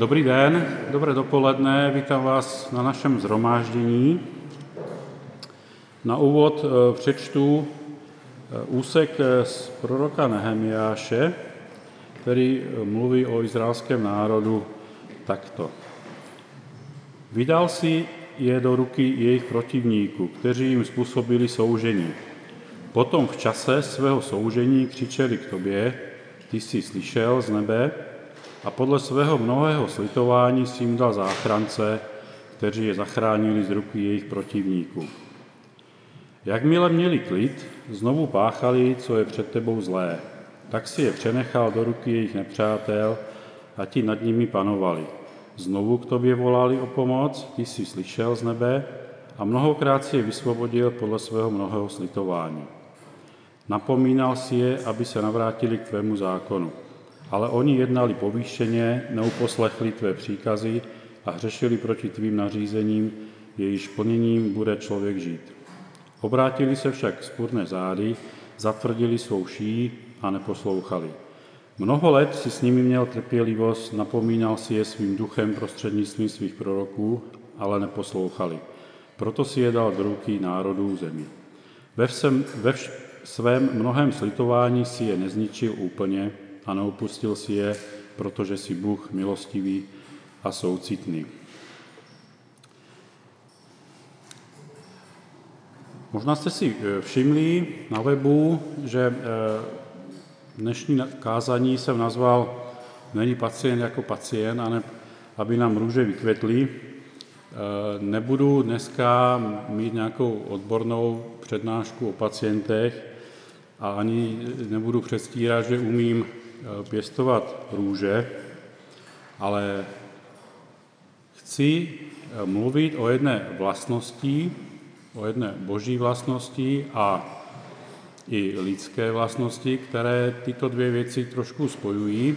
Dobrý den, dobré dopoledne, vítám vás na našem zhromáždění. Na úvod eh, přečtu eh, úsek eh, z proroka Nehemiáše, který mluví o izraelském národu takto. Vydal si je do ruky jejich protivníků, kteří jim způsobili soužení. Potom v čase svého soužení křičeli k tobě, ty jsi slyšel z nebe a podle svého mnohého slitování si jim dal záchrance, kteří je zachránili z ruky jejich protivníků. Jakmile měli klid, znovu páchali, co je před tebou zlé. Tak si je přenechal do ruky jejich nepřátel a ti nad nimi panovali. Znovu k tobě volali o pomoc, ty jsi slyšel z nebe a mnohokrát si je vysvobodil podle svého mnohého slitování. Napomínal si je, aby se navrátili k tvému zákonu. Ale oni jednali povýšeně, neuposlechli tvé příkazy a hřešili proti tvým nařízením, jejíž plněním bude člověk žít. Obrátili se však spurné zády, zatvrdili svou ší a neposlouchali. Mnoho let si s nimi měl trpělivost, napomínal si je svým duchem prostřednictvím svých proroků, ale neposlouchali. Proto si je dal do ruky národů zemi. Ve, všem, ve vš, svém mnohem slitování si je nezničil úplně a neopustil si je, protože si Bůh milostivý a soucitný. Možná jste si eh, všimli na webu, že eh, dnešní kázání jsem nazval Není pacient jako pacient, ale aby nám růže vykvetly. Eh, nebudu dneska mít nějakou odbornou přednášku o pacientech a ani nebudu předstírat, že umím pěstovat růže, ale chci eh, mluvit o jedné vlastnosti, o jedné boží vlastnosti a i lidské vlastnosti, které tyto dvě věci trošku spojují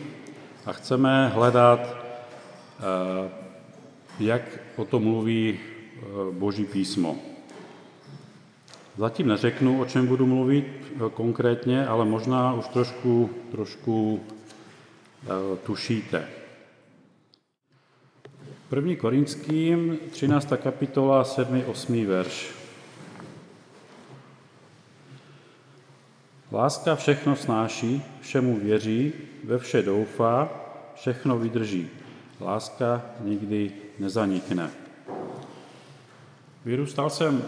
a chceme hledat, eh, jak o tom mluví eh, Boží písmo. Zatím neřeknu, o čem budu mluvit eh, konkrétně, ale možná už trošku, trošku tušíte. 1. Korinským, 13. kapitola, 7. 8. verš. Láska všechno snáší, všemu věří, ve vše doufá, všechno vydrží. Láska nikdy nezanikne. Vyrůstal jsem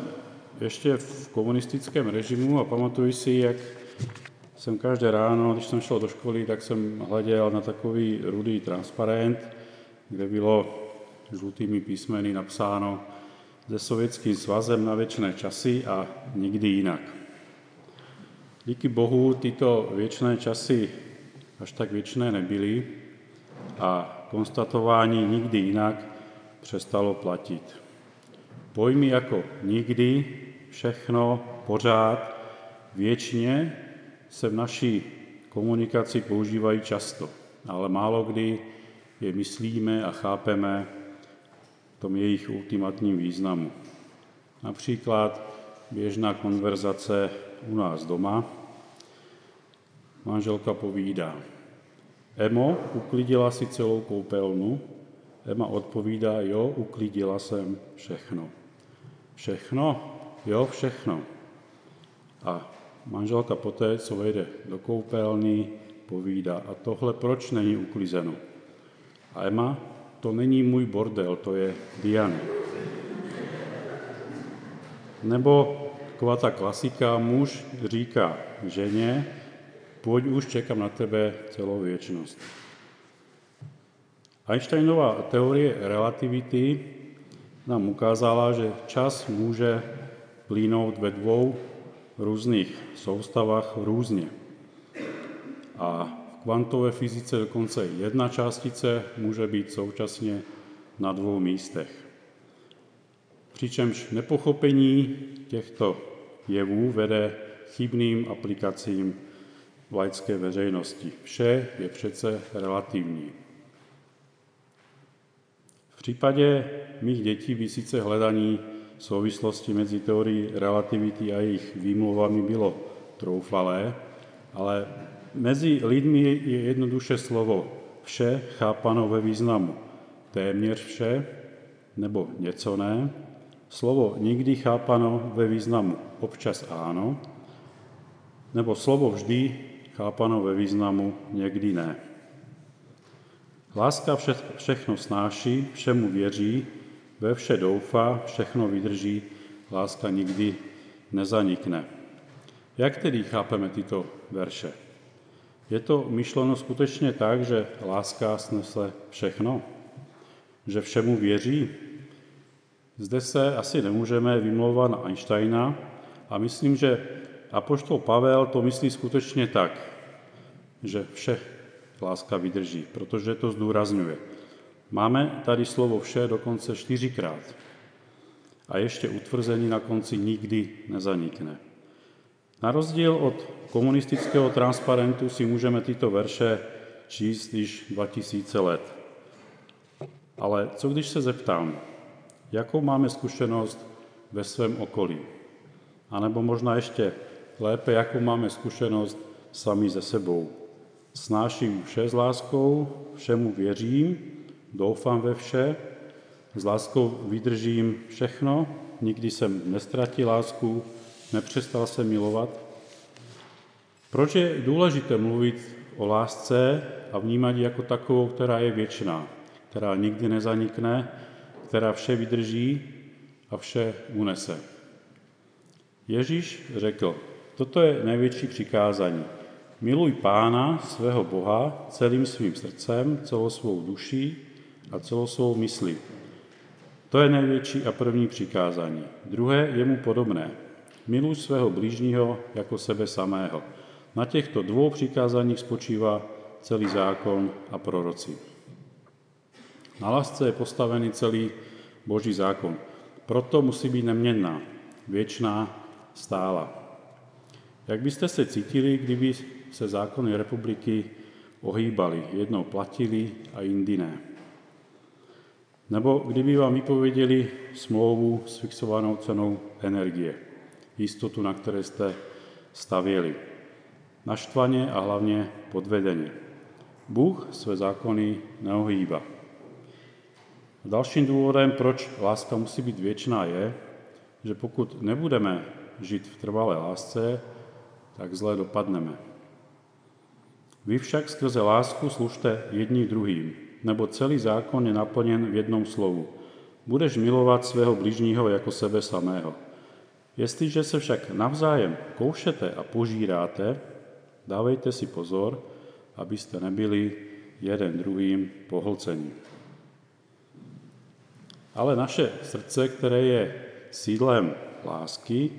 ještě v komunistickém režimu a pamatuju si, jak jsem každé ráno, když jsem šel do školy, tak jsem hleděl na takový rudý transparent, kde bylo žlutými písmeny napsáno se sovětským svazem na věčné časy a nikdy jinak. Díky Bohu tyto věčné časy až tak věčné nebyly a konstatování nikdy jinak přestalo platit. Pojmy jako nikdy, všechno, pořád, věčně se v naší komunikaci používají často, ale málo kdy je myslíme a chápeme v tom jejich ultimatním významu. Například běžná konverzace u nás doma. Manželka povídá, Emo, uklidila si celou koupelnu? Ema odpovídá, jo, uklidila jsem všechno. Všechno? Jo, všechno. A manželka poté, co vejde do koupelny, povídá, a tohle proč není uklizeno? A Ema, to není můj bordel, to je Diana. Nebo taková ta klasika, muž říká ženě, pojď už, čekám na tebe celou věčnost. Einsteinová teorie relativity nám ukázala, že čas může plynout ve dvou různých soustavách různě. A v kvantové fyzice dokonce jedna částice může být současně na dvou místech. Přičemž nepochopení těchto jevů vede chybným aplikacím laické veřejnosti. Vše je přece relativní. V případě mých dětí by sice hledání souvislosti mezi teorií relativity a jejich výmluvami bylo troufalé, ale mezi lidmi je jednoduše slovo vše chápano ve významu. Téměř vše nebo něco ne, slovo nikdy chápano ve významu. Občas áno, nebo slovo vždy chápano ve významu někdy ne. Láska vše, všechno snáší, všemu věří, ve vše doufá, všechno vydrží, láska nikdy nezanikne. Jak tedy chápeme tyto verše? Je to myšleno skutečně tak, že láska snese všechno? Že všemu věří? Zde se asi nemůžeme vymlouvat na Einsteina a myslím, že apoštol Pavel to myslí skutečně tak, že vše láska vydrží, protože to zdůrazňuje. Máme tady slovo vše dokonce čtyřikrát a ještě utvrzení na konci nikdy nezanikne. Na rozdíl od komunistického transparentu si můžeme tyto verše číst již 2000 let. Ale co když se zeptám, jakou máme zkušenost ve svém okolí? A nebo možná ještě lépe, jakou máme zkušenost sami ze sebou. Snáším vše s láskou, všemu věřím, doufám ve vše, s láskou vydržím všechno, nikdy jsem nestratil lásku, nepřestal se milovat. Proč je důležité mluvit o lásce a vnímat ji jako takovou, která je věčná, která nikdy nezanikne, která vše vydrží a vše unese? Ježíš řekl, toto je největší přikázání. Miluj Pána, svého Boha, celým svým srdcem, celou svou duší a celou svou myslí. To je největší a první přikázání. Druhé je mu podobné. Miluj svého blížního jako sebe samého. Na těchto dvou přikázáních spočívá celý zákon a proroci. Na lásce je postavený celý Boží zákon. Proto musí být neměnná, věčná, stála. Jak byste se cítili, kdyby se zákony republiky ohýbaly, jednou platili a jindy ne? Nebo kdyby vám vypověděli smlouvu s fixovanou cenou energie, jistotu, na které jste stavěli. Naštvaně a hlavně podvedeně. Bůh své zákony neohýba. Dalším důvodem, proč láska musí být věčná, je, že pokud nebudeme žít v trvalé lásce, tak zle dopadneme. Vy však skrze lásku služte jedni druhým, nebo celý zákon je naplněn v jednom slovu. Budeš milovat svého bližního jako sebe samého. Jestliže se však navzájem koušete a požíráte, dávejte si pozor, abyste nebyli jeden druhým pohlcení. Ale naše srdce, které je sídlem lásky,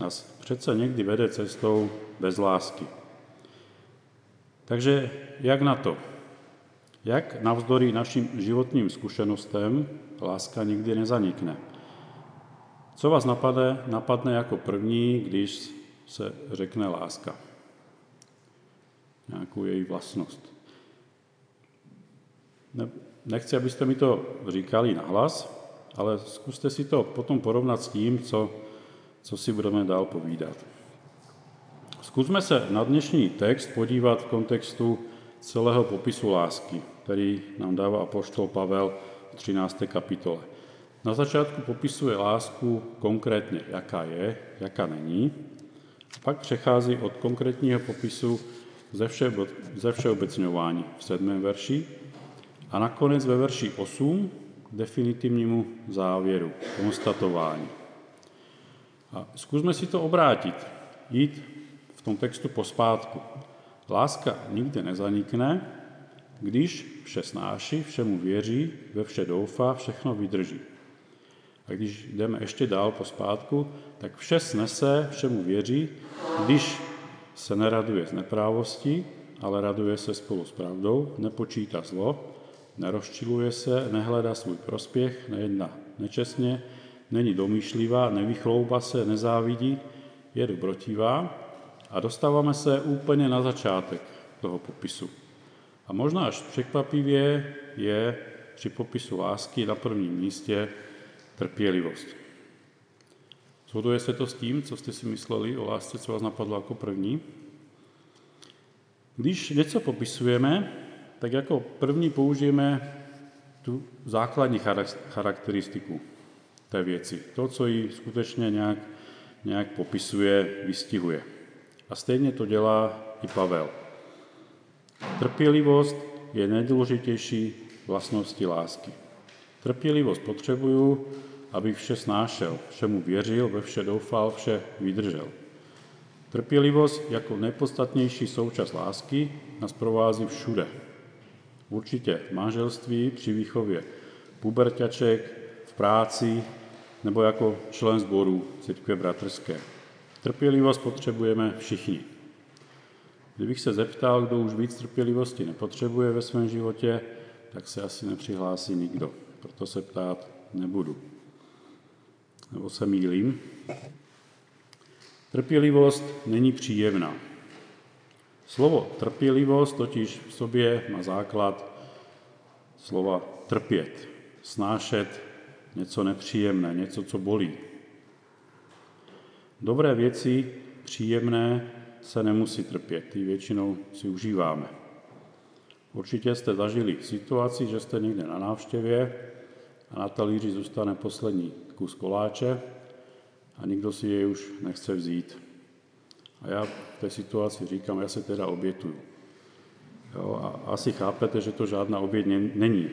nás přece někdy vede cestou bez lásky. Takže jak na to? Jak navzdory našim životním zkušenostem láska nikdy nezanikne? Co vás napadne, napadne jako první, když se řekne láska? Nějakou její vlastnost. Nechci, abyste mi to říkali nahlas, ale zkuste si to potom porovnat s tím, co co si budeme dál povídat. Zkusme se na dnešní text podívat v kontextu celého popisu lásky, který nám dává apoštol Pavel v 13. kapitole. Na začátku popisuje lásku konkrétně, jaká je, jaká není. Pak přechází od konkrétního popisu ze, vše, ze všeobecňování v sedmém verši a nakonec ve verši 8 k definitivnímu závěru, konstatování. A zkusme si to obrátit, jít v tom textu pospátku. Láska nikdy nezanikne, když vše snáší, všemu věří, ve vše doufá, všechno vydrží. A když jdeme ještě dál pospátku, tak vše snese, všemu věří, když se neraduje z neprávosti, ale raduje se spolu s pravdou, nepočítá zlo, nerozčiluje se, nehledá svůj prospěch, nejedná nečestně, není domýšlivá, nevychlouba se, nezávidí, je dobrotivá a dostáváme se úplně na začátek toho popisu. A možná až překvapivě je při popisu lásky na prvním místě trpělivost. Shoduje se to s tím, co jste si mysleli o lásce, co vás napadlo jako první? Když něco popisujeme, tak jako první použijeme tu základní charakteristiku té věci. To, co ji skutečně nějak, nějak popisuje, vystihuje. A stejně to dělá i Pavel. Trpělivost je nejdůležitější vlastnosti lásky. Trpělivost potřebuju, abych vše snášel, všemu věřil, ve vše doufal, vše vydržel. Trpělivost jako nejpodstatnější součást lásky nás provází všude. Určitě v manželství, při výchově puberťaček, v práci nebo jako člen sboru církve bratrské. Trpělivost potřebujeme všichni. Kdybych se zeptal, kdo už víc trpělivosti nepotřebuje ve svém životě, tak se asi nepřihlásí nikdo. Proto se ptát nebudu. Nebo se mýlím? Trpělivost není příjemná. Slovo trpělivost totiž v sobě má základ slova trpět, snášet něco nepříjemné, něco, co bolí. Dobré věci, příjemné, se nemusí trpět, ty většinou si užíváme. Určitě jste zažili situaci, že jste někde na návštěvě a na talíři zůstane poslední kus koláče a nikdo si jej už nechce vzít. A já v té situaci říkám, já se teda obětuju. Jo, a asi chápete, že to žádná oběť není.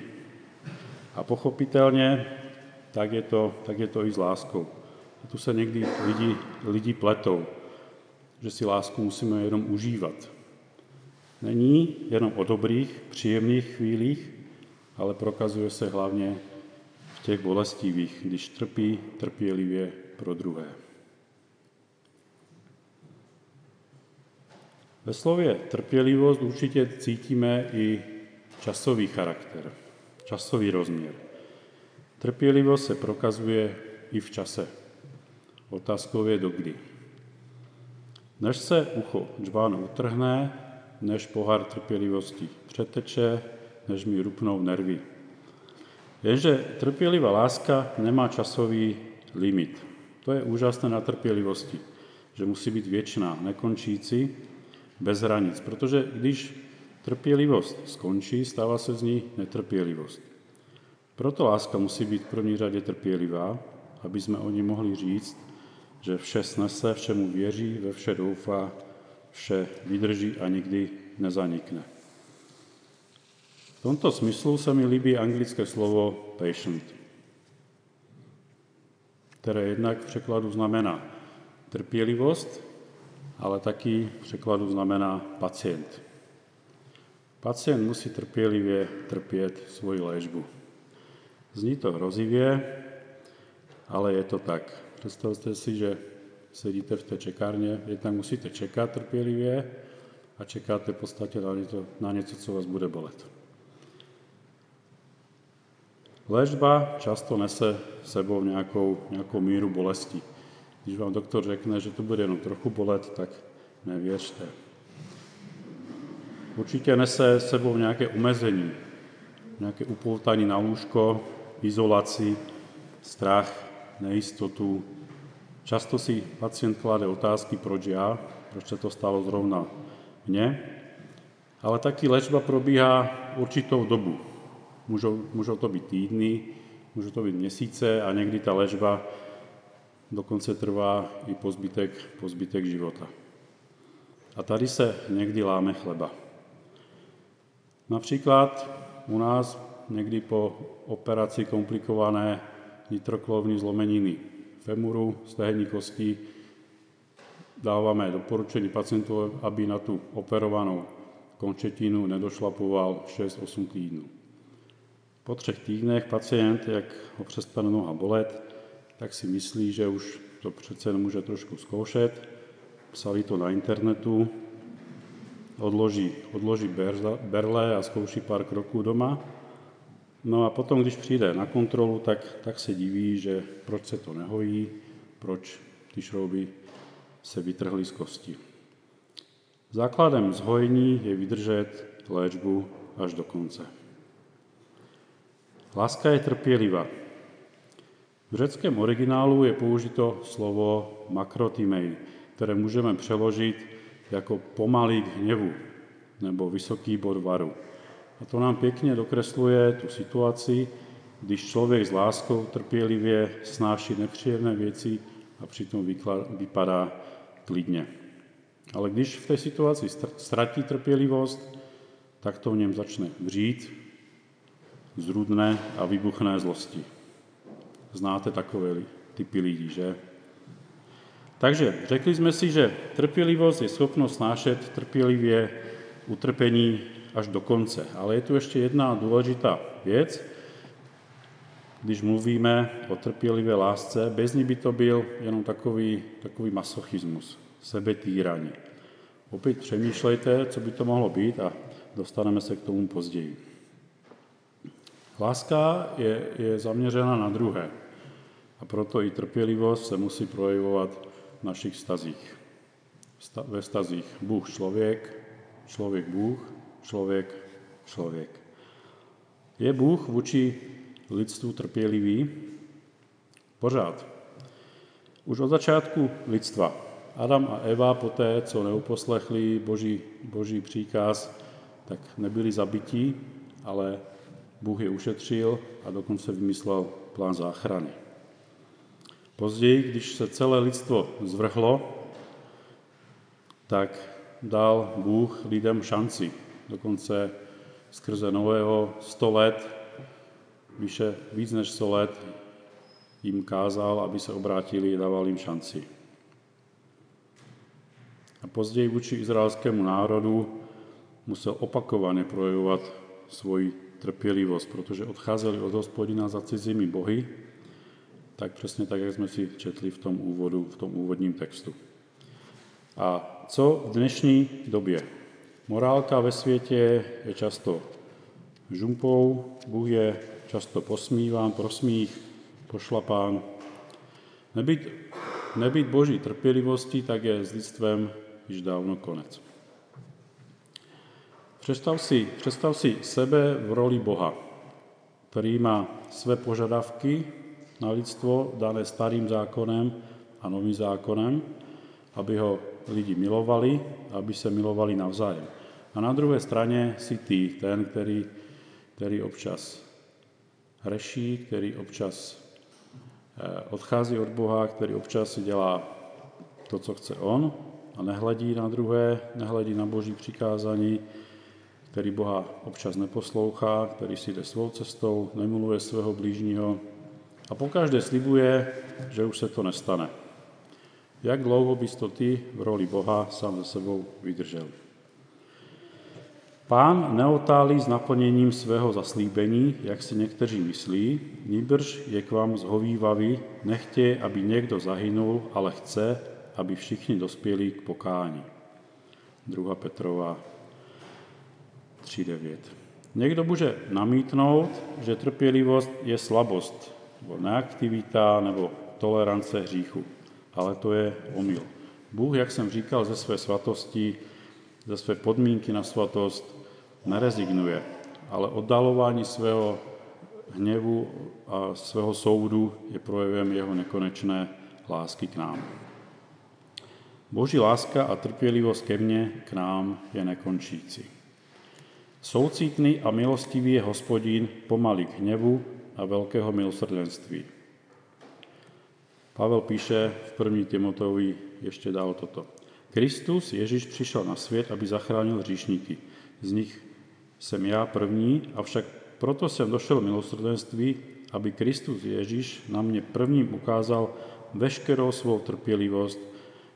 A pochopitelně tak je to, tak je to i s láskou. A tu se někdy lidi, lidi pletou, že si lásku musíme jenom užívat. Není jenom o dobrých, příjemných chvílích, ale prokazuje se hlavně v těch bolestivých, když trpí trpělivě pro druhé. Ve slově trpělivost určitě cítíme i časový charakter, časový rozměr. Trpělivost se prokazuje i v čase. Otázkou je dokdy. Než se ucho džbánu utrhne, než pohár trpělivosti přeteče, než mi rupnou nervy. Jenže trpělivá láska nemá časový limit. To je úžasné na trpělivosti, že musí být věčná, nekončící, bez hranic. Protože když trpělivost skončí, stává se z ní netrpělivost. Proto láska musí být v první řadě trpělivá, aby jsme o ní mohli říct, že vše snese, všemu věří, ve vše doufá, vše vydrží a nikdy nezanikne. V tomto smyslu se mi líbí anglické slovo patient, které jednak v překladu znamená trpělivost, ale taky v překladu znamená pacient. Pacient musí trpělivě trpět svoji léčbu. Zní to hrozivě, ale je to tak. Představte si, že sedíte v té čekárně, jednak musíte čekat trpělivě a čekáte v podstatě na něco, na něco co vás bude bolet. Léčba často nese sebou nějakou, nějakou míru bolesti. Když vám doktor řekne, že to bude jenom trochu bolet, tak nevěřte. Určitě nese sebou nějaké omezení, nějaké upoutání na lůžko, izolaci, strach, nejistotu. Často si pacient klade otázky, proč já, proč se to stalo zrovna mně, ale taky léčba probíhá určitou dobu. Můžou, můžou to být týdny, můžou to být měsíce a někdy ta léčba dokonce trvá i po zbytek, po zbytek života. A tady se někdy láme chleba. Například u nás někdy po operaci komplikované nitroklovní zlomeniny femuru, stehenní kosti, dáváme doporučení pacientů, aby na tu operovanou končetinu nedošlapoval 6-8 týdnů. Po třech týdnech pacient, jak ho přestane noha bolet, tak si myslí, že už to přece může trošku zkoušet. Psali to na internetu, odloží, odloží berle a zkouší pár kroků doma No a potom, když přijde na kontrolu, tak, tak se diví, že proč se to nehojí, proč ty šrouby se vytrhly z kosti. Základem zhojení je vydržet léčbu až do konce. Láska je trpělivá. V řeckém originálu je použito slovo makrotimej, které můžeme přeložit jako pomalý k hněvu nebo vysoký bod varu. A to nám pěkně dokresluje tu situaci, když člověk s láskou trpělivě snáší nepříjemné věci a přitom vypadá klidně. Ale když v té situaci ztratí trpělivost, tak to v něm začne vřít, zrudné a vybuchné zlosti. Znáte takové typy lidí, že? Takže řekli jsme si, že trpělivost je schopnost snášet trpělivě utrpení až do konce. Ale je tu ještě jedna důležitá věc. Když mluvíme o trpělivé lásce, bez ní by to byl jenom takový, takový masochismus, sebetýraní. Opět přemýšlejte, co by to mohlo být a dostaneme se k tomu později. Láska je, je zaměřena na druhé a proto i trpělivost se musí projevovat v našich stazích. Ve stazích Bůh člověk, člověk Bůh, člověk člověk. Je Bůh vůči lidstvu trpělivý? Pořád. Už od začátku lidstva Adam a Eva poté, co neuposlechli boží, boží příkaz, tak nebyli zabití, ale Bůh je ušetřil a dokonce vymyslel plán záchrany. Později, když se celé lidstvo zvrhlo, tak dal Bůh lidem šanci. Dokonce skrze nového 100 let, vyše víc než 100 let, jim kázal, aby se obrátili, dával jim šanci. A později vůči izraelskému národu musel opakovaně projevovat svoji trpělivost, protože odcházeli od hospodina za cizími bohy, tak přesně tak, jak jsme si četli v tom úvodu, v tom úvodním textu. A co v dnešní době? Morálka ve světě je často žumpou, Bůh je často posmíván, prosmích, pošlapán. Nebýt, nebýt boží trpělivosti, tak je s lidstvem již dávno konec. Představ si, představ si sebe v roli Boha, který má své požadavky na lidstvo dané starým zákonem a novým zákonem, aby ho lidi milovali, aby se milovali navzájem. A na druhé straně si ty, ten, který, který občas hreší, který občas eh, odchází od Boha, který občas si dělá to, co chce on a nehledí na druhé, nehledí na boží přikázání, který Boha občas neposlouchá, který si jde svou cestou, nemiluje svého blížního a pokaždé slibuje, že už se to nestane. Jak dlouho bys to ty v roli Boha sám ze sebou vydržel? Pán neotálí s naplněním svého zaslíbení, jak si někteří myslí, níbrž je k vám zhovývavý, nechtě, aby někdo zahynul, ale chce, aby všichni dospěli k pokání. 2. Petrova 3.9. Někdo může namítnout, že trpělivost je slabost, nebo neaktivita, nebo tolerance hříchu. Ale to je omyl. Bůh, jak jsem říkal, ze své svatosti, ze své podmínky na svatost nerezignuje, ale oddalování svého hněvu a svého soudu je projevem jeho nekonečné lásky k nám. Boží láska a trpělivost ke mně, k nám je nekončící. Soucitný a milostivý je hospodín pomalý k hněvu a velkého milosrdenství. Pavel píše v 1. Timotovi ještě dál toto. Kristus, Ježíš, přišel na svět, aby zachránil říšníky. Z nich jsem já první, avšak proto jsem došel milosrdenství, aby Kristus Ježíš na mě prvním ukázal veškerou svou trpělivost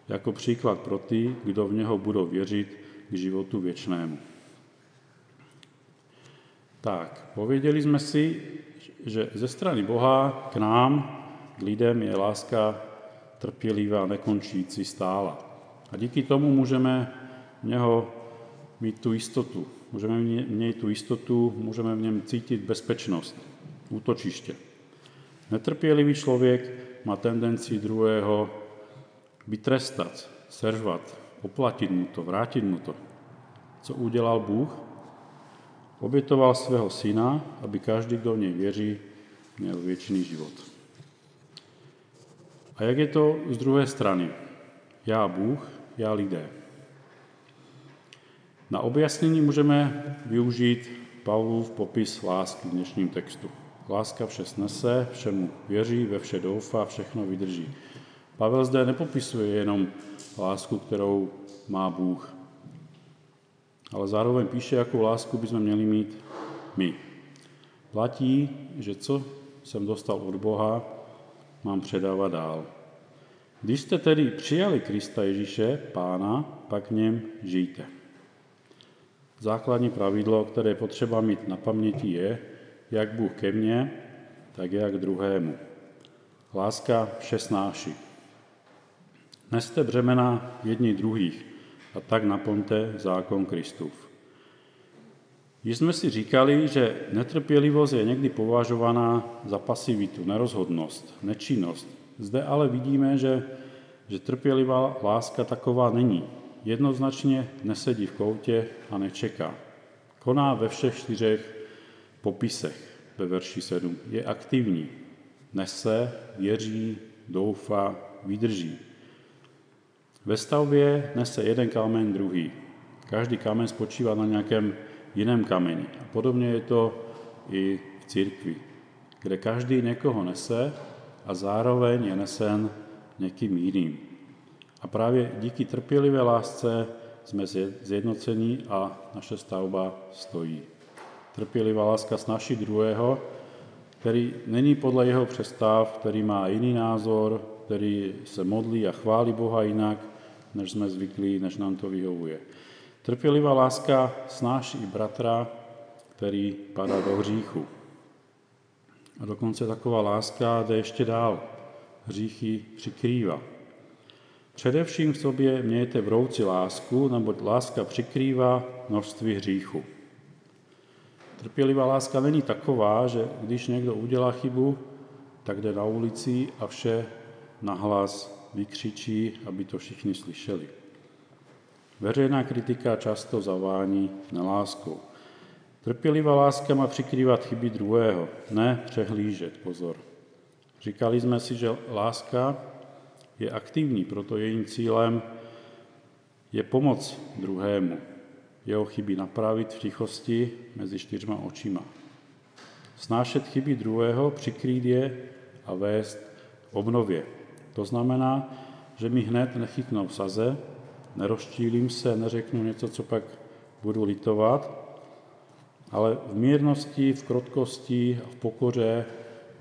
jako příklad pro ty, kdo v něho budou věřit k životu věčnému. Tak, pověděli jsme si, že ze strany Boha k nám, k lidem, je láska trpělivá, nekončící, stála. A díky tomu můžeme v něho mít tu jistotu. Můžeme mít tu jistotu, můžeme v něm cítit bezpečnost, útočiště. Netrpělivý člověk má tendenci druhého vytrestat, seřvat, oplatit mu to, vrátit mu to. Co udělal Bůh? Obětoval svého syna, aby každý, kdo v něj věří, měl věčný život. A jak je to z druhé strany? Já Bůh, já lidé. Na objasnění můžeme využít Pavlův popis lásky v dnešním textu. Láska vše snese, všemu věří, ve vše doufá, všechno vydrží. Pavel zde nepopisuje jenom lásku, kterou má Bůh, ale zároveň píše, jakou lásku bychom měli mít my. Platí, že co jsem dostal od Boha, mám předávat dál. Když jste tedy přijali Krista Ježíše, Pána, pak v něm žijte. Základní pravidlo, které je potřeba mít na paměti, je, jak Bůh ke mně, tak jak druhému. Láska vše snáší. Neste břemena jedni druhých a tak naplňte zákon Kristův. Již jsme si říkali, že netrpělivost je někdy považovaná za pasivitu, nerozhodnost, nečinnost. Zde ale vidíme, že, že trpělivá láska taková není. Jednoznačně nesedí v koutě a nečeká. Koná ve všech čtyřech popisech ve verši 7. Je aktivní, nese, věří, doufá, vydrží. Ve stavbě nese jeden kámen druhý. Každý kámen spočívá na nějakém jiném kameni. A podobně je to i v církvi, kde každý někoho nese a zároveň je nesen někým jiným. A právě díky trpělivé lásce jsme zjednocení a naše stavba stojí. Trpělivá láska snaší druhého, který není podle jeho představ, který má jiný názor, který se modlí a chválí Boha jinak, než jsme zvyklí, než nám to vyhovuje. Trpělivá láska snáší i bratra, který padá do hříchu. A dokonce taková láska jde ještě dál. Hříchy přikrývá. Především v sobě mějte vrouci lásku, neboť láska přikrývá množství hříchu. Trpělivá láska není taková, že když někdo udělá chybu, tak jde na ulici a vše nahlas vykřičí, aby to všichni slyšeli. Veřejná kritika často zavání neláskou. Trpělivá láska má přikrývat chyby druhého, ne přehlížet, pozor. Říkali jsme si, že láska je aktivní, proto jejím cílem je pomoc druhému, jeho chyby napravit v tichosti mezi čtyřma očima. Snášet chyby druhého, přikrýt je a vést obnově. To znamená, že mi hned nechytnou saze, nerozčílím se, neřeknu něco, co pak budu litovat, ale v mírnosti, v krotkosti a v pokoře,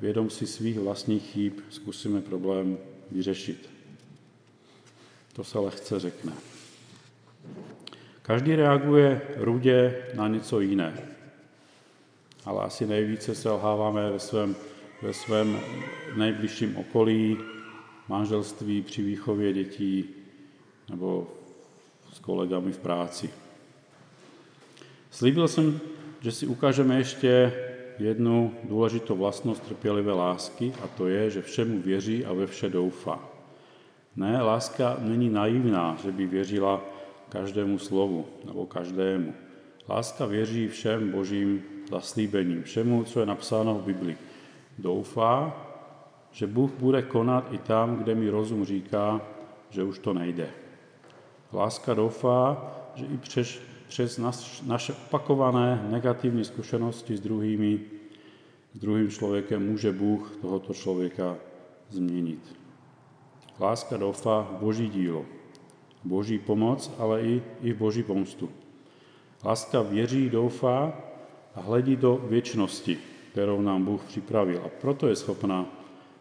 vědom si svých vlastních chyb, zkusíme problém vyřešit. To se lehce řekne. Každý reaguje rudě na něco jiné, ale asi nejvíce selháváme ve svém, ve svém nejbližším okolí, manželství, při výchově dětí nebo s kolegami v práci. Slíbil jsem, že si ukážeme ještě jednu důležitou vlastnost trpělivé lásky a to je, že všemu věří a ve vše doufá. Ne, láska není naivná, že by věřila každému slovu nebo každému. Láska věří všem božím zaslíbením, všemu, co je napsáno v Biblii. Doufá, že Bůh bude konat i tam, kde mi rozum říká, že už to nejde. Láska doufá, že i přes, přes naš, naše opakované negativní zkušenosti s druhými, s druhým člověkem může Bůh tohoto člověka změnit. Láska doufá v Boží dílo, Boží pomoc, ale i, i v Boží pomstu. Láska věří, doufá a hledí do věčnosti, kterou nám Bůh připravil. A proto je schopná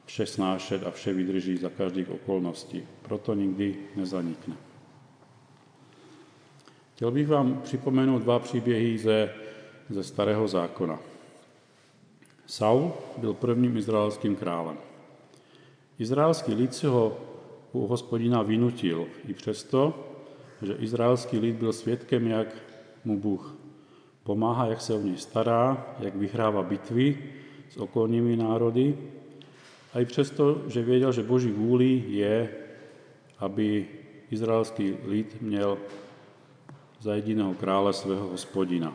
vše snášet a vše vydrží za každých okolností. Proto nikdy nezanikne. Chtěl bych vám připomenout dva příběhy ze, ze starého zákona. Saul byl prvním izraelským králem. Izraelský lid si ho u hospodina vynutil, i přesto, že izraelský lid byl svědkem, jak mu Bůh pomáhá, jak se o něj stará, jak vyhrává bitvy s okolními národy, a i přesto, že věděl, že Boží vůli je, aby izraelský lid měl za jediného krále svého hospodina.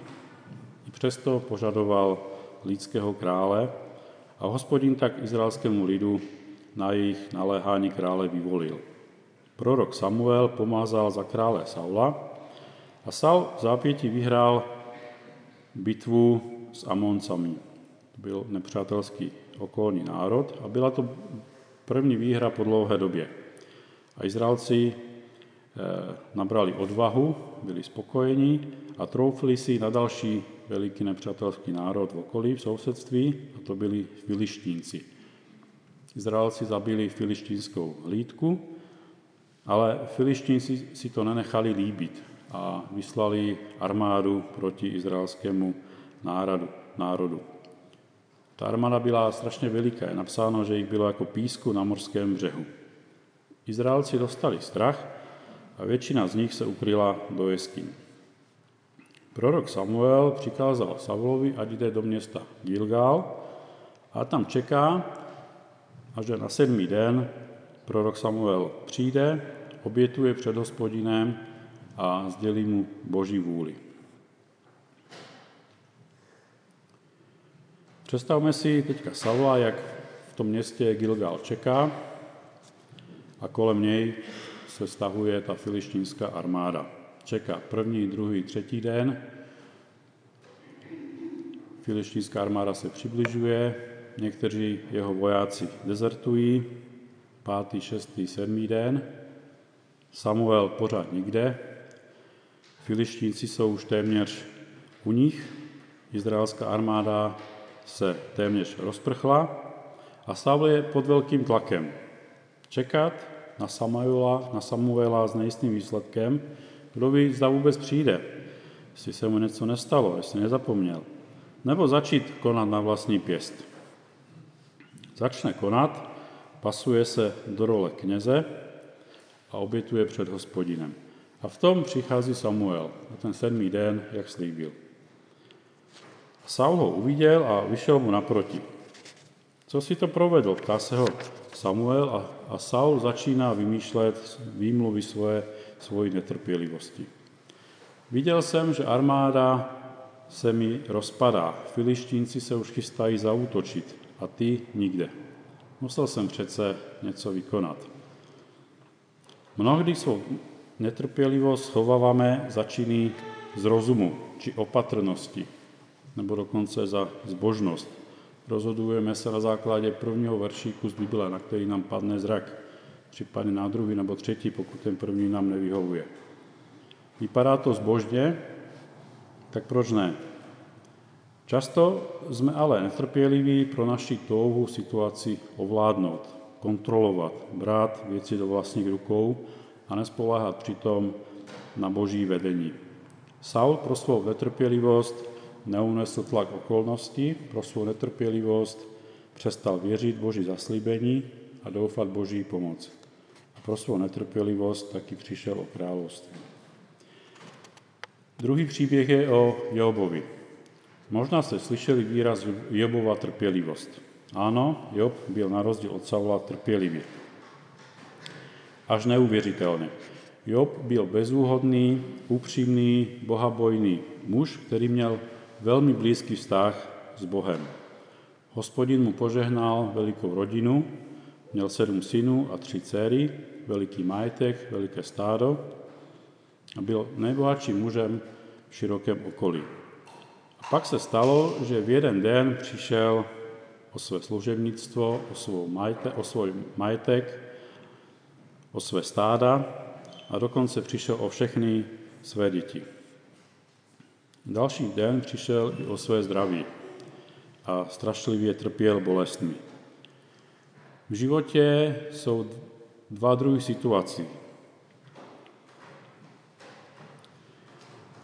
I přesto požadoval lidského krále. A hospodin tak izraelskému lidu na jejich naléhání krále vyvolil. Prorok Samuel pomázal za krále Saula a Saul v zápěti vyhrál bitvu s Amoncami. To byl nepřátelský okolní národ a byla to první výhra po dlouhé době. A Izraelci eh, nabrali odvahu, byli spokojení a troufli si na další veliký nepřátelský národ v okolí, v sousedství, a to byli filištínci. Izraelci zabili filištínskou hlídku, ale filištínci si to nenechali líbit a vyslali armádu proti izraelskému národu. národu. Ta armáda byla strašně veliká. Je napsáno, že jich bylo jako písku na morském břehu. Izraelci dostali strach a většina z nich se ukryla do jeskyní. Prorok Samuel přikázal Saulovi, ať jde do města Gilgal a tam čeká, až na sedmý den prorok Samuel přijde, obětuje před hospodinem a sdělí mu boží vůli. Představme si teďka Saula, jak v tom městě Gilgal čeká a kolem něj se stahuje ta filištínská armáda. Čeká první, druhý, třetí den. Filištínská armáda se přibližuje, někteří jeho vojáci dezertují, pátý, šestý, sedmý den. Samuel pořád nikde. Filištínci jsou už téměř u nich. Izraelská armáda se téměř rozprchla a Saul je pod velkým tlakem. Čekat na Samuela, na Samuela s nejistým výsledkem, kdo ví, zda vůbec přijde, jestli se mu něco nestalo, jestli nezapomněl, nebo začít konat na vlastní pěst. Začne konat, pasuje se do role kněze a obětuje před hospodinem. A v tom přichází Samuel na ten sedmý den, jak slíbil. Saul ho uviděl a vyšel mu naproti. Co si to provedl? Ptá se ho Samuel a, a Saul začíná vymýšlet výmluvy svoje, svojí netrpělivosti. Viděl jsem, že armáda se mi rozpadá. Filištínci se už chystají zautočit a ty nikde. Musel jsem přece něco vykonat. Mnohdy svou netrpělivost schováváme za činy z rozumu či opatrnosti, nebo dokonce za zbožnost. Rozhodujeme se na základě prvního veršíku z Bible, na který nám padne zrak, případně na druhý nebo třetí, pokud ten první nám nevyhovuje. Vypadá to zbožně, tak proč ne? Často jsme ale netrpěliví pro naši touhu situaci ovládnout, kontrolovat, brát věci do vlastních rukou a nespoláhat přitom na boží vedení. Saul pro svou netrpělivost neunesl tlak okolností, pro svou netrpělivost přestal věřit Boží zaslíbení a doufat Boží pomoc. A pro svou netrpělivost taky přišel o království. Druhý příběh je o Jobovi. Možná jste slyšeli výraz Jobova trpělivost. Ano, Job byl na rozdíl od Saula trpělivý. Až neuvěřitelně. Job byl bezúhodný, upřímný, bohabojný muž, který měl velmi blízký vztah s Bohem. Hospodin mu požehnal velikou rodinu, měl sedm synů a tři dcery, veliký majetek, veliké stádo a byl nejbohatším mužem v širokém okolí. Pak se stalo, že v jeden den přišel o své služebnictvo, o, svou majte, o svůj majetek, o své stáda a dokonce přišel o všechny své děti. Další den přišel i o své zdraví a strašlivě trpěl bolestmi. V životě jsou dva druhy situací,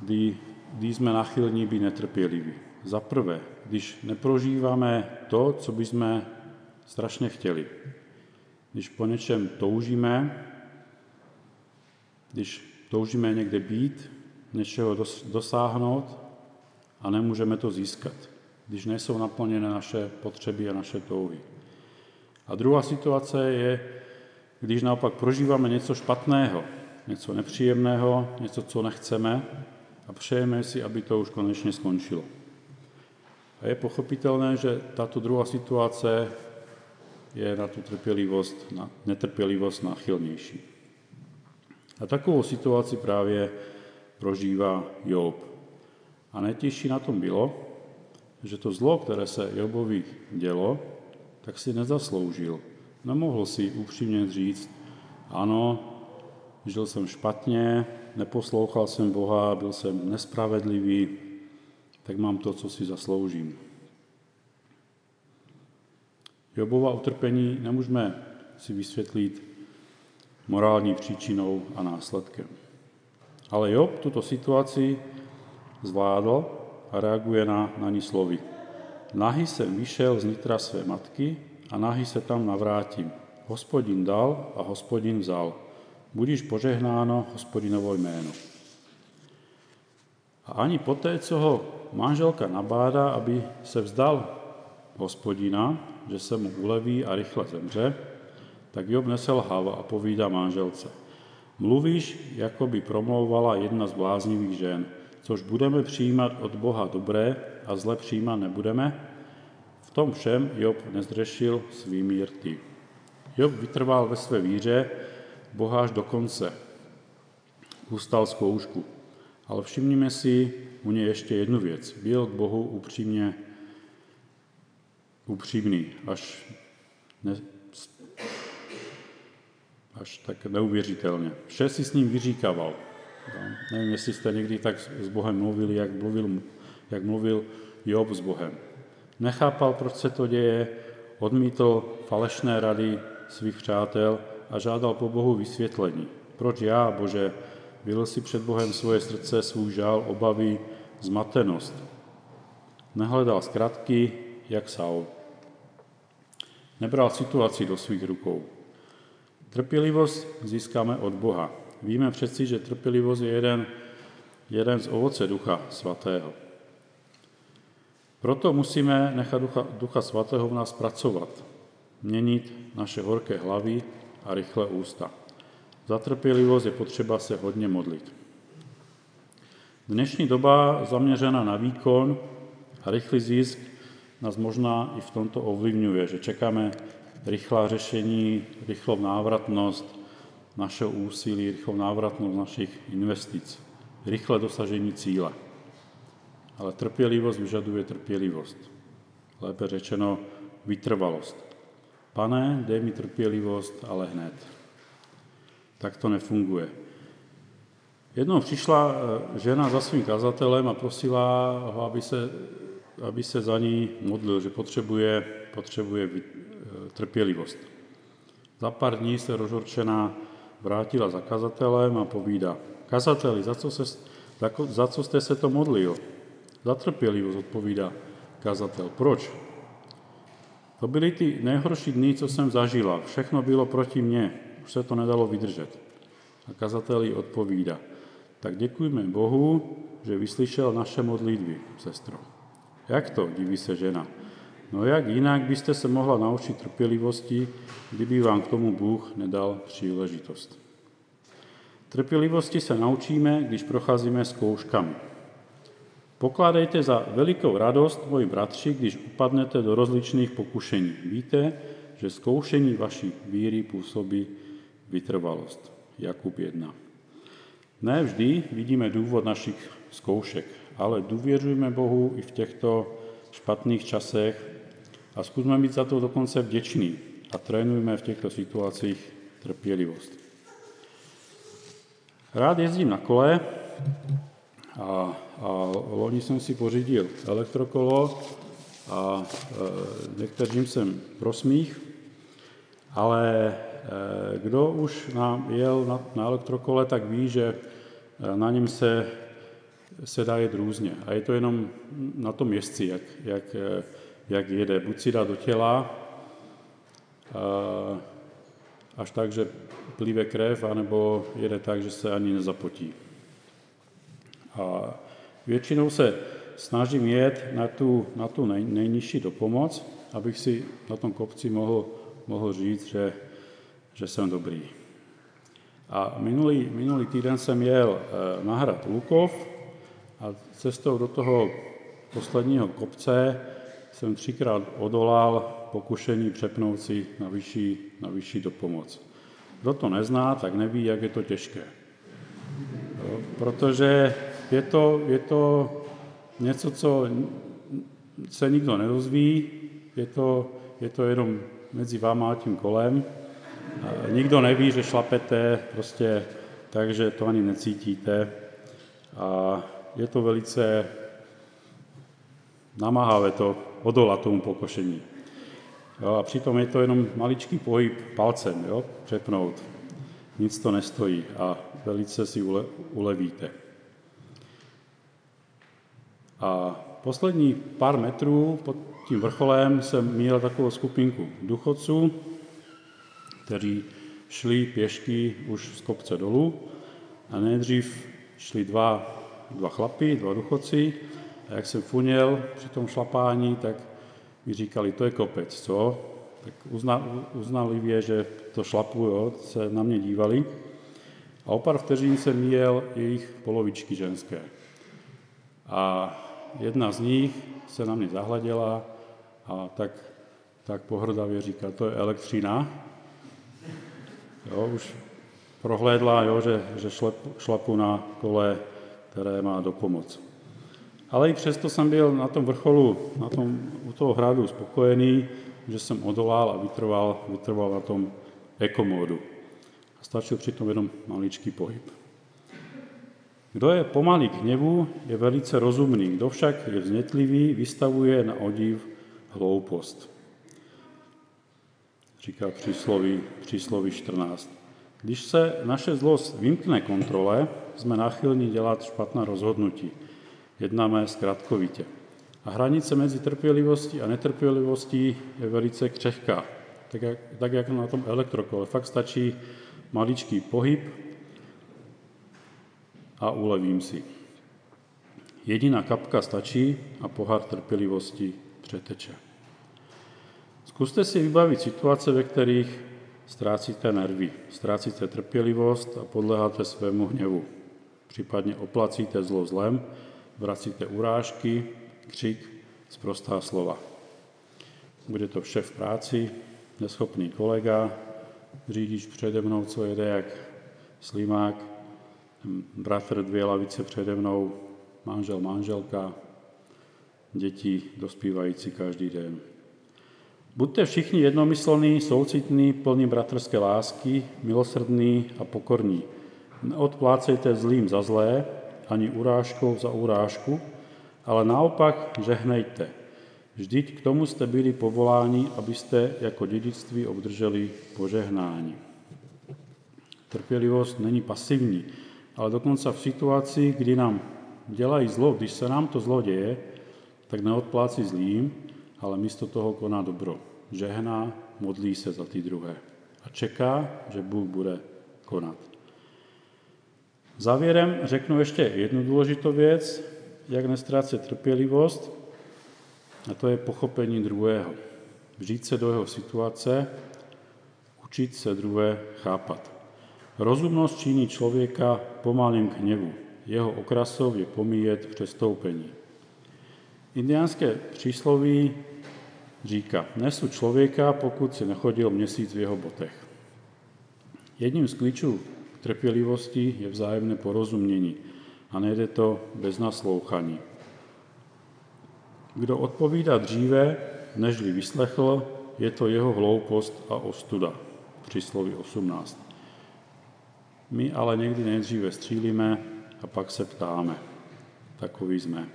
kdy, kdy jsme nachylní být netrpěliví. Za prvé, když neprožíváme to, co bychom strašně chtěli. Když po něčem toužíme, když toužíme někde být, něčeho dosáhnout a nemůžeme to získat, když nejsou naplněné naše potřeby a naše touhy. A druhá situace je, když naopak prožíváme něco špatného, něco nepříjemného, něco, co nechceme a přejeme si, aby to už konečně skončilo. A je pochopitelné, že tato druhá situace je na tu trpělivost, na netrpělivost náchylnější. A takovou situaci právě prožívá Job. A nejtěžší na tom bylo, že to zlo, které se Jobovi dělo, tak si nezasloužil. Nemohl si upřímně říct, ano, žil jsem špatně, neposlouchal jsem Boha, byl jsem nespravedlivý, tak mám to, co si zasloužím. Jobova utrpení nemůžeme si vysvětlit morální příčinou a následkem. Ale Job tuto situaci zvládl a reaguje na, na ní slovy. Nahy jsem vyšel z nitra své matky a nahy se tam navrátím. Hospodin dal a hospodin vzal. Budíš požehnáno hospodinovo jméno. A ani poté, co ho manželka nabádá, aby se vzdal hospodina, že se mu uleví a rychle zemře, tak Job neselhává a povídá manželce. Mluvíš, jako by promlouvala jedna z bláznivých žen, což budeme přijímat od Boha dobré a zle přijímat nebudeme? V tom všem Job nezřešil svými rty. Job vytrval ve své víře Boha až do konce. Ustal zkoušku. Ale všimnime si u něj ještě jednu věc. Byl k Bohu upřímně upřímný, až, ne, až tak neuvěřitelně. Vše si s ním vyříkával. No, nevím, jestli jste někdy tak s Bohem mluvili, jak mluvil, jak mluvil Job s Bohem. Nechápal, proč se to děje, odmítl falešné rady svých přátel a žádal po Bohu vysvětlení. Proč já, Bože, byl si před Bohem svoje srdce, svůj žál, obavy, zmatenost. Nehledal zkratky, jak Saul. Nebral situaci do svých rukou. Trpělivost získáme od Boha. Víme přeci, že trpělivost je jeden, jeden z ovoce Ducha Svatého. Proto musíme nechat Ducha, Ducha Svatého v nás pracovat, měnit naše horké hlavy a rychlé ústa. Za trpělivost je potřeba se hodně modlit. Dnešní doba zaměřená na výkon a rychlý zisk nás možná i v tomto ovlivňuje, že čekáme rychlá řešení, rychlou návratnost našeho úsilí, rychlou návratnost našich investic, rychlé dosažení cíle. Ale trpělivost vyžaduje trpělivost. Lépe řečeno vytrvalost. Pane, dej mi trpělivost, ale hned. Tak to nefunguje. Jednou přišla eh, žena za svým kazatelem a prosila ho, aby se aby se za ní modlil, že potřebuje, potřebuje eh, trpělivost. Za pár dní se rozhorčená vrátila za kazatelem a povídá, kazateli, za co, se, za, za co jste se to modlil? Za trpělivost, odpovídá kazatel. Proč? To byly ty nejhorší dny, co jsem zažila. Všechno bylo proti mně. Už se to nedalo vydržet. A kazatel jí odpovídá. Tak děkujeme Bohu, že vyslyšel naše modlitby, sestro. Jak to, diví se žena. No jak jinak byste se mohla naučit trpělivosti, kdyby vám k tomu Bůh nedal příležitost. Trpělivosti se naučíme, když procházíme zkouškami. Pokládejte za velikou radost, moji bratři, když upadnete do rozličných pokušení. Víte, že zkoušení vaší víry působí vytrvalost. Jakub 1. Ne vždy vidíme důvod našich zkoušek ale důvěřujme Bohu i v těchto špatných časech a zkusme být za to dokonce vděční a trénujme v těchto situacích trpělivost. Rád jezdím na kole a, a loni jsem si pořídil elektrokolo a e, některým jsem prosmích, ale e, kdo už na, jel na, na elektrokole, tak ví, že e, na něm se se dá jet různě. A je to jenom na tom jezdci, jak, jak, jak jede. Buď si dá do těla, až tak, že plíve krev, anebo jede tak, že se ani nezapotí. A většinou se snažím jet na tu, na tu nej, nejnižší dopomoc, abych si na tom kopci mohl, mohl říct, že, že jsem dobrý. A minulý, minulý týden jsem jel eh, na hrad Lukov, a cestou do toho posledního kopce jsem třikrát odolal pokušení přepnout si na vyšší, na vyšší dopomoc. Kdo to nezná, tak neví, jak je to těžké. Protože je to, je to něco, co se nikdo nedozví, je to, je to jenom mezi váma a tím kolem. Nikdo neví, že šlapete, prostě takže to ani necítíte. A je to velice namáhavé to odolat tomu pokošení. Jo, a přitom je to jenom maličký pohyb palcem, jo, přepnout. Nic to nestojí a velice si ule, ulevíte. A poslední pár metrů pod tím vrcholem jsem měl takovou skupinku duchovců, kteří šli pěšky už z kopce dolů a nejdřív šli dva, dva chlapy, dva duchoci a jak jsem funěl při tom šlapání, tak mi říkali, to je kopec, co? Tak uzna, uznalivě, že to šlapu, jo, se na mě dívali. A o pár vteřin jsem měl jejich polovičky ženské. A jedna z nich se na mě zahleděla a tak, tak pohrdavě říká, to je elektřina. Jo, už prohlédla, jo, že, že šlep, šlapu na kole, které má do pomoc. Ale i přesto jsem byl na tom vrcholu, na tom, u toho hradu spokojený, že jsem odolal a vytrval, vytrval na tom ekomódu. A stačil přitom jenom maličký pohyb. Kdo je pomalý k hněvu, je velice rozumný. Kdo však je vznětlivý, vystavuje na odiv hloupost. Říká přísloví, přísloví 14. Když se naše zlost vymkne kontrole, jsme náchylní dělat špatná rozhodnutí. Jednáme zkratkovitě. A hranice mezi trpělivostí a netrpělivostí je velice křehká. Tak jak, tak jak na tom elektrokole. Fakt stačí maličký pohyb a ulevím si. Jediná kapka stačí a pohár trpělivosti přeteče. Zkuste si vybavit situace, ve kterých ztrácíte nervy, ztrácíte trpělivost a podléháte svému hněvu. Případně oplacíte zlo zlem, vracíte urážky, křik, zprostá slova. Bude to vše v práci, neschopný kolega, řidič přede mnou, co jede jak slimák, bratr dvě lavice přede mnou, manžel, manželka, děti dospívající každý den. Buďte všichni jednomyslní, soucitní, plní bratrské lásky, milosrdní a pokorní. Neodplácejte zlým za zlé, ani urážkou za urážku, ale naopak žehnejte. Vždyť k tomu jste byli povoláni, abyste jako dědictví obdrželi požehnání. Trpělivost není pasivní, ale dokonce v situaci, kdy nám dělají zlo, když se nám to zlo děje, tak neodplácí zlým, ale místo toho koná dobro. Žehná, modlí se za ty druhé a čeká, že Bůh bude konat. Závěrem řeknu ještě jednu důležitou věc, jak nestrácet trpělivost, a to je pochopení druhého. Vžít se do jeho situace, učit se druhé chápat. Rozumnost činí člověka pomalým k hněvu. Jeho okrasou je pomíjet přestoupení. Indiánské přísloví říká, nesu člověka, pokud si nechodil měsíc v jeho botech. Jedním z klíčů trpělivosti je vzájemné porozumění a nejde to bez naslouchaní. Kdo odpovídá dříve, nežli vyslechl, je to jeho hloupost a ostuda. Přísloví 18. My ale někdy nejdříve střílíme a pak se ptáme. Takový jsme.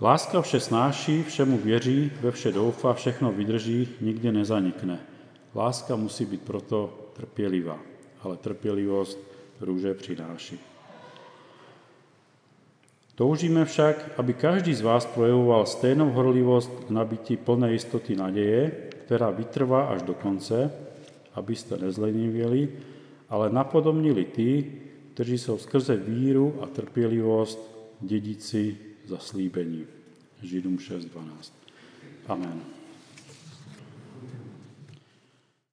Láska vše snáší, všemu věří, ve vše doufá, všechno vydrží, nikdy nezanikne. Láska musí být proto trpělivá, ale trpělivost růže přináší. Toužíme však, aby každý z vás projevoval stejnou horlivost k nabití plné jistoty naděje, která vytrvá až do konce, abyste nezlenivěli, ale napodobnili ty, kteří jsou skrze víru a trpělivost dědici zaslíbení. Židům 6.12. Amen.